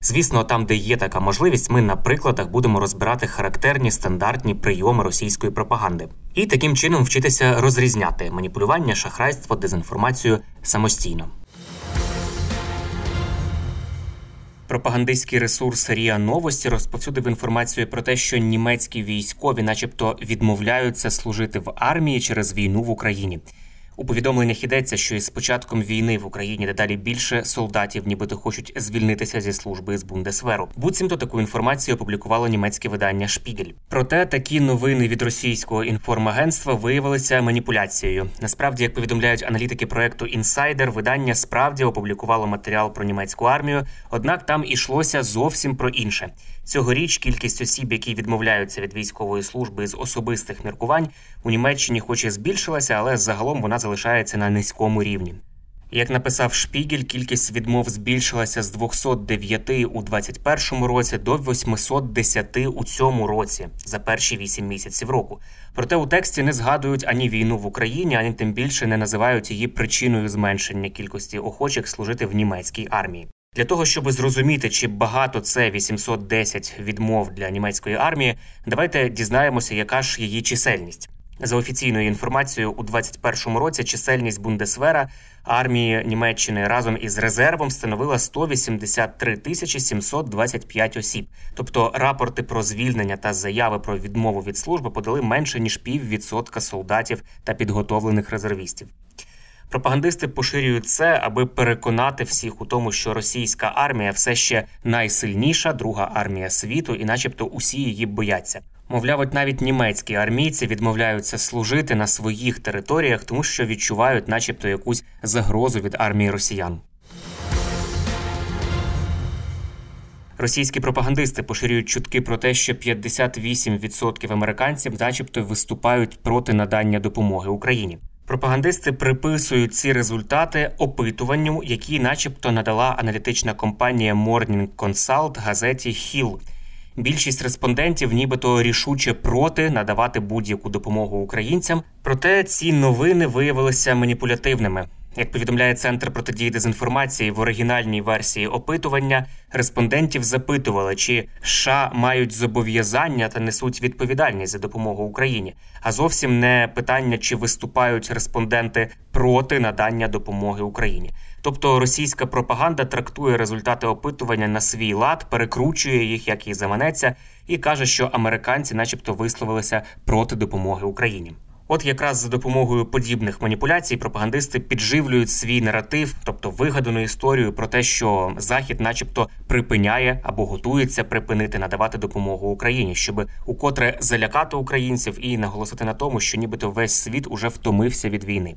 Звісно, там, де є така можливість, ми на прикладах будемо розбирати характерні стандартні прийоми російської пропаганди і таким чином вчитися розрізняти маніпулювання, шахрайство, дезінформацію самостійно. Пропагандистський ресурс Ріа Новості розповсюдив інформацію про те, що німецькі військові, начебто, відмовляються служити в армії через війну в Україні. У повідомленнях йдеться, що із початком війни в Україні дедалі більше солдатів, нібито хочуть звільнитися зі служби з Бундесверу. Буцімто таку інформацію опублікувало німецьке видання Шпігель. Проте такі новини від російського інформагентства виявилися маніпуляцією. Насправді, як повідомляють аналітики проекту Інсайдер, видання справді опублікувало матеріал про німецьку армію, однак там ішлося зовсім про інше. Цьогоріч кількість осіб, які відмовляються від військової служби з особистих міркувань, у Німеччині, хоч і збільшилася, але загалом вона залишається на низькому рівні. Як написав Шпігель, кількість відмов збільшилася з 209 у 2021 році до 810 у цьому році за перші 8 місяців року. Проте у тексті не згадують ані війну в Україні, ані тим більше не називають її причиною зменшення кількості охочих служити в німецькій армії. Для того щоб зрозуміти, чи багато це 810 відмов для німецької армії, давайте дізнаємося, яка ж її чисельність. За офіційною інформацією, у 2021 році чисельність Бундесвера армії Німеччини разом із резервом становила 183 тисячі 725 осіб. Тобто рапорти про звільнення та заяви про відмову від служби подали менше ніж піввідсотка солдатів та підготовлених резервістів. Пропагандисти поширюють це, аби переконати всіх у тому, що російська армія все ще найсильніша друга армія світу, і, начебто, усі її бояться. Мовляв, от навіть німецькі армійці відмовляються служити на своїх територіях, тому що відчувають, начебто, якусь загрозу від армії росіян. Російські пропагандисти поширюють чутки про те, що 58% американців, начебто, виступають проти надання допомоги Україні. Пропагандисти приписують ці результати опитуванню, які, начебто, надала аналітична компанія Morning Consult газеті Hill. Більшість респондентів, нібито рішуче проти надавати будь-яку допомогу українцям. Проте ці новини виявилися маніпулятивними. Як повідомляє центр протидії дезінформації в оригінальній версії опитування, респондентів запитували, чи США мають зобов'язання та несуть відповідальність за допомогу Україні, а зовсім не питання, чи виступають респонденти проти надання допомоги Україні. Тобто російська пропаганда трактує результати опитування на свій лад, перекручує їх, як їй заманеться, і каже, що американці, начебто, висловилися проти допомоги Україні. От якраз за допомогою подібних маніпуляцій пропагандисти підживлюють свій наратив, тобто вигадану історію про те, що Захід, начебто, припиняє або готується припинити надавати допомогу Україні, щоб укотре залякати українців і наголосити на тому, що нібито весь світ уже втомився від війни.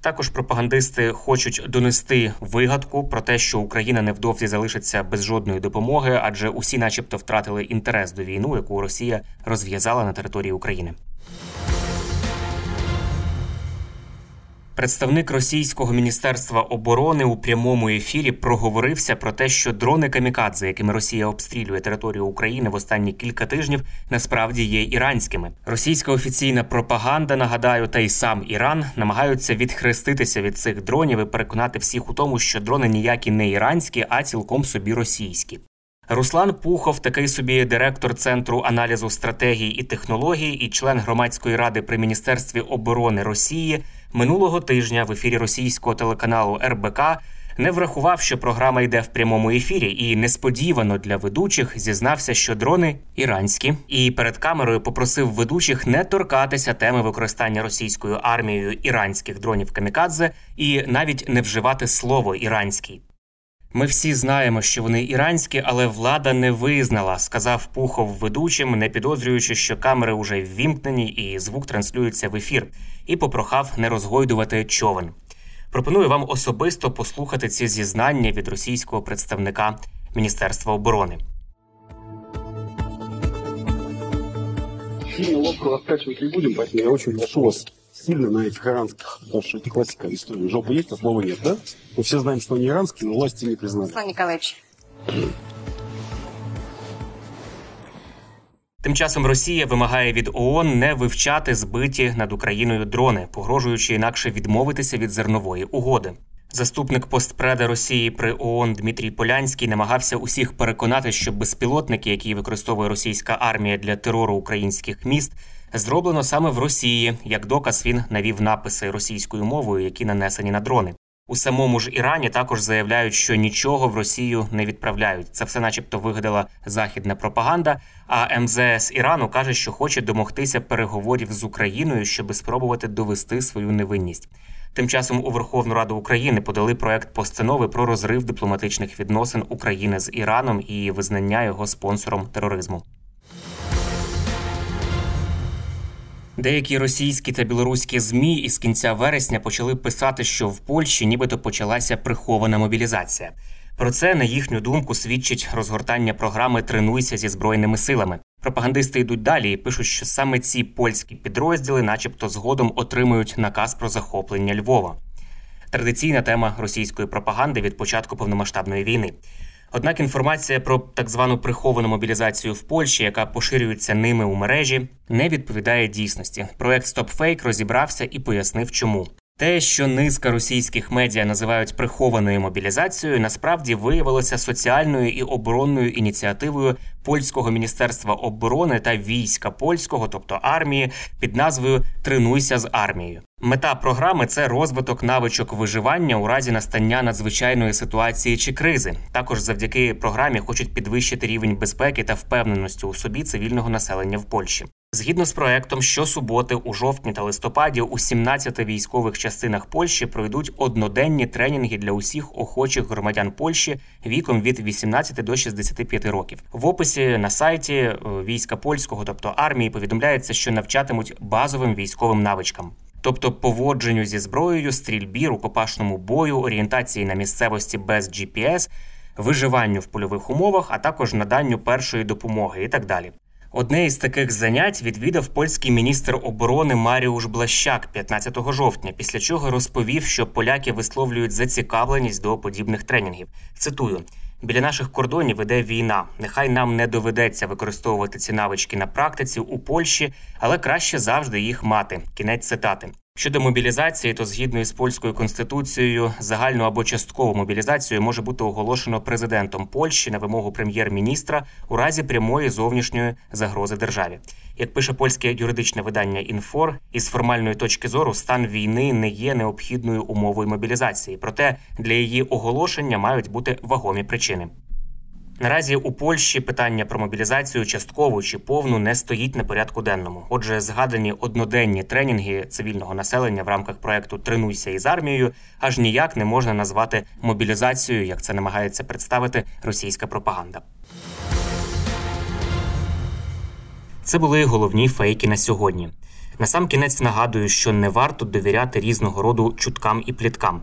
Також пропагандисти хочуть донести вигадку про те, що Україна невдовзі залишиться без жодної допомоги, адже усі, начебто, втратили інтерес до війну, яку Росія розв'язала на території України. Представник російського міністерства оборони у прямому ефірі проговорився про те, що дрони камікадзе, якими Росія обстрілює територію України в останні кілька тижнів, насправді є іранськими. Російська офіційна пропаганда, нагадаю, та й сам Іран намагаються відхреститися від цих дронів і переконати всіх у тому, що дрони ніякі не іранські, а цілком собі російські. Руслан Пухов, такий собі директор центру аналізу стратегій і технологій, і член громадської ради при міністерстві оборони Росії, минулого тижня в ефірі російського телеканалу РБК не врахував, що програма йде в прямому ефірі, і несподівано для ведучих зізнався, що дрони іранські, і перед камерою попросив ведучих не торкатися теми використання російською армією іранських дронів камікадзе і навіть не вживати слово іранський. Ми всі знаємо, що вони іранські, але влада не визнала, сказав Пухов ведучим, не підозрюючи, що камери вже ввімкнені і звук транслюється в ефір, і попрохав не розгойдувати човен. Пропоную вам особисто послухати ці зізнання від російського представника Міністерства оборони. Сильно ловко раскачивать не будем, поэтому я очень прошу вас сильно на этих иранских, потому что это классика истории. Жопа есть, а слова нет, да? Мы все знаем, что они иранские, но власти не признали. Руслан Николаевич. Тим часом Росія вимагає від ООН не вивчати збиті над Україною дрони, погрожуючи інакше відмовитися від зернової угоди. Заступник постпреда Росії при ООН Дмитрій Полянський намагався усіх переконати, що безпілотники, які використовує російська армія для терору українських міст, зроблено саме в Росії. Як доказ він навів написи російською мовою, які нанесені на дрони. У самому ж Ірані також заявляють, що нічого в Росію не відправляють. Це все, начебто, вигадала західна пропаганда. А МЗС Ірану каже, що хоче домогтися переговорів з Україною, щоб спробувати довести свою невинність. Тим часом у Верховну Раду України подали проект постанови про розрив дипломатичних відносин України з Іраном і визнання його спонсором тероризму. Деякі російські та білоруські змі із кінця вересня почали писати, що в Польщі нібито почалася прихована мобілізація. Про це на їхню думку свідчить розгортання програми Тренуйся зі збройними силами. Пропагандисти йдуть далі і пишуть, що саме ці польські підрозділи, начебто, згодом отримують наказ про захоплення Львова. Традиційна тема російської пропаганди від початку повномасштабної війни. Однак інформація про так звану приховану мобілізацію в Польщі, яка поширюється ними у мережі, не відповідає дійсності. Проект StopFake розібрався і пояснив, чому. Те, що низка російських медіа називають прихованою мобілізацією, насправді виявилося соціальною і оборонною ініціативою польського міністерства оборони та війська польського, тобто армії, під назвою Тренуйся з армією. Мета програми це розвиток навичок виживання у разі настання надзвичайної ситуації чи кризи. Також завдяки програмі хочуть підвищити рівень безпеки та впевненості у собі цивільного населення в Польщі. Згідно з проектом, щосуботи у жовтні та листопаді у 17 військових частинах Польщі пройдуть одноденні тренінги для усіх охочих громадян Польщі віком від 18 до 65 років. В описі на сайті е, війська польського, тобто армії, повідомляється, що навчатимуть базовим військовим навичкам. Тобто поводженню зі зброєю, стрільбі, рукопашному бою, орієнтації на місцевості без GPS, виживанню в польових умовах, а також наданню першої допомоги і так далі. Одне із таких занять відвідав польський міністр оборони Маріуш Блащак 15 жовтня, після чого розповів, що поляки висловлюють зацікавленість до подібних тренінгів. Цитую. Біля наших кордонів іде війна. Нехай нам не доведеться використовувати ці навички на практиці у Польщі, але краще завжди їх мати. Кінець цитати. Щодо мобілізації, то згідно із польською конституцією, загальну або часткову мобілізацію може бути оголошено президентом Польщі на вимогу прем'єр-міністра у разі прямої зовнішньої загрози державі. Як пише польське юридичне видання Інфор, із формальної точки зору стан війни не є необхідною умовою мобілізації, проте для її оголошення мають бути вагомі причини. Наразі у Польщі питання про мобілізацію часткову чи повну не стоїть на порядку денному. Отже, згадані одноденні тренінги цивільного населення в рамках проекту Тренуйся із армією аж ніяк не можна назвати мобілізацією, як це намагається представити російська пропаганда. Це були головні фейки на сьогодні. Насам кінець нагадую, що не варто довіряти різного роду чуткам і пліткам.